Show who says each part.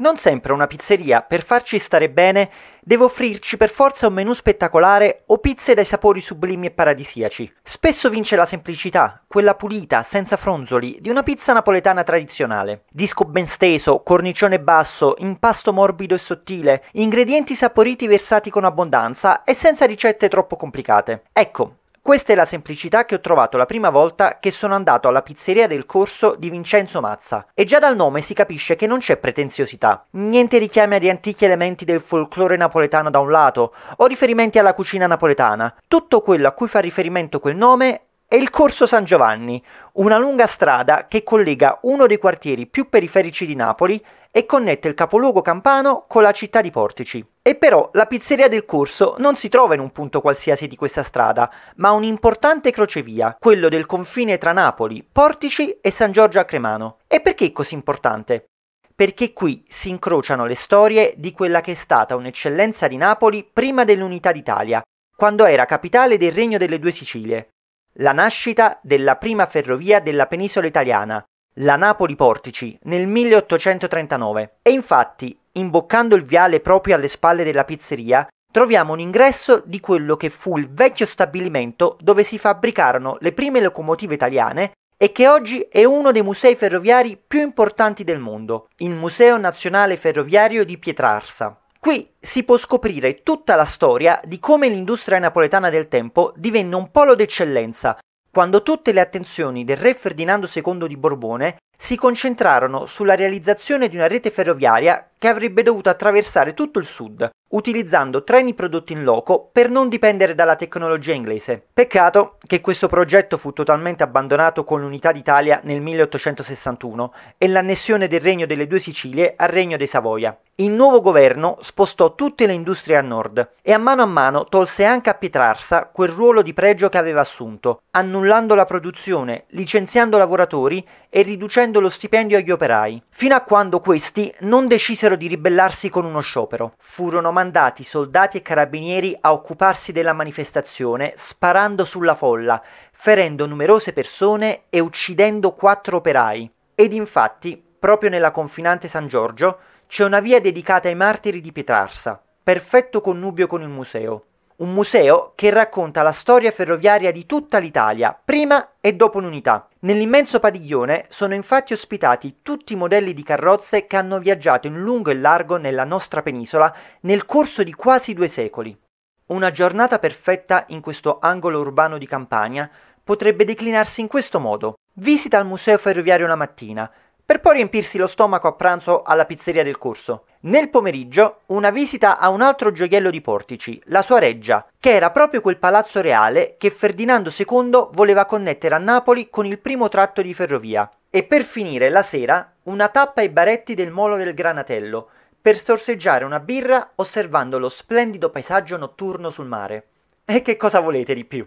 Speaker 1: Non sempre una pizzeria, per farci stare bene, deve offrirci per forza un menù spettacolare o pizze dai sapori sublimi e paradisiaci. Spesso vince la semplicità, quella pulita, senza fronzoli, di una pizza napoletana tradizionale. Disco ben steso, cornicione basso, impasto morbido e sottile, ingredienti saporiti versati con abbondanza e senza ricette troppo complicate. Ecco, questa è la semplicità che ho trovato la prima volta che sono andato alla pizzeria del corso di Vincenzo Mazza. E già dal nome si capisce che non c'è pretenziosità. Niente richiami ad antichi elementi del folklore napoletano da un lato, o riferimenti alla cucina napoletana. Tutto quello a cui fa riferimento quel nome è il Corso San Giovanni, una lunga strada che collega uno dei quartieri più periferici di Napoli e connette il capoluogo campano con la città di Portici. E però la pizzeria del corso non si trova in un punto qualsiasi di questa strada, ma un importante crocevia, quello del confine tra Napoli, Portici e San Giorgio a Cremano. E perché è così importante? Perché qui si incrociano le storie di quella che è stata un'eccellenza di Napoli prima dell'unità d'Italia, quando era capitale del Regno delle Due Sicilie. La nascita della prima ferrovia della penisola italiana, la Napoli-Portici, nel 1839. E infatti imboccando il viale proprio alle spalle della pizzeria, troviamo un ingresso di quello che fu il vecchio stabilimento dove si fabbricarono le prime locomotive italiane e che oggi è uno dei musei ferroviari più importanti del mondo, il Museo Nazionale Ferroviario di Pietrarsa. Qui si può scoprire tutta la storia di come l'industria napoletana del tempo divenne un polo d'eccellenza, quando tutte le attenzioni del re Ferdinando II di Borbone si concentrarono sulla realizzazione di una rete ferroviaria che avrebbe dovuto attraversare tutto il sud, utilizzando treni prodotti in loco per non dipendere dalla tecnologia inglese. Peccato che questo progetto fu totalmente abbandonato con l'unità d'Italia nel 1861 e l'annessione del Regno delle Due Sicilie al Regno dei Savoia. Il nuovo governo spostò tutte le industrie a nord e a mano a mano tolse anche a Pietrarsa quel ruolo di pregio che aveva assunto, annullando la produzione, licenziando lavoratori e riducendo lo stipendio agli operai, fino a quando questi non decisero di ribellarsi con uno sciopero. Furono mandati soldati e carabinieri a occuparsi della manifestazione sparando sulla folla, ferendo numerose persone e uccidendo quattro operai. Ed infatti, proprio nella confinante San Giorgio, c'è una via dedicata ai martiri di Pietrarsa, perfetto connubio con il museo. Un museo che racconta la storia ferroviaria di tutta l'Italia, prima e dopo l'unità. Nell'immenso padiglione sono infatti ospitati tutti i modelli di carrozze che hanno viaggiato in lungo e largo nella nostra penisola nel corso di quasi due secoli. Una giornata perfetta in questo angolo urbano di Campania potrebbe declinarsi in questo modo. Visita al museo ferroviario la mattina, per poi riempirsi lo stomaco a pranzo alla pizzeria del corso. Nel pomeriggio una visita a un altro gioiello di Portici, la sua reggia, che era proprio quel palazzo reale che Ferdinando II voleva connettere a Napoli con il primo tratto di ferrovia. E per finire la sera una tappa ai baretti del Molo del Granatello, per sorseggiare una birra osservando lo splendido paesaggio notturno sul mare. E che cosa volete di più?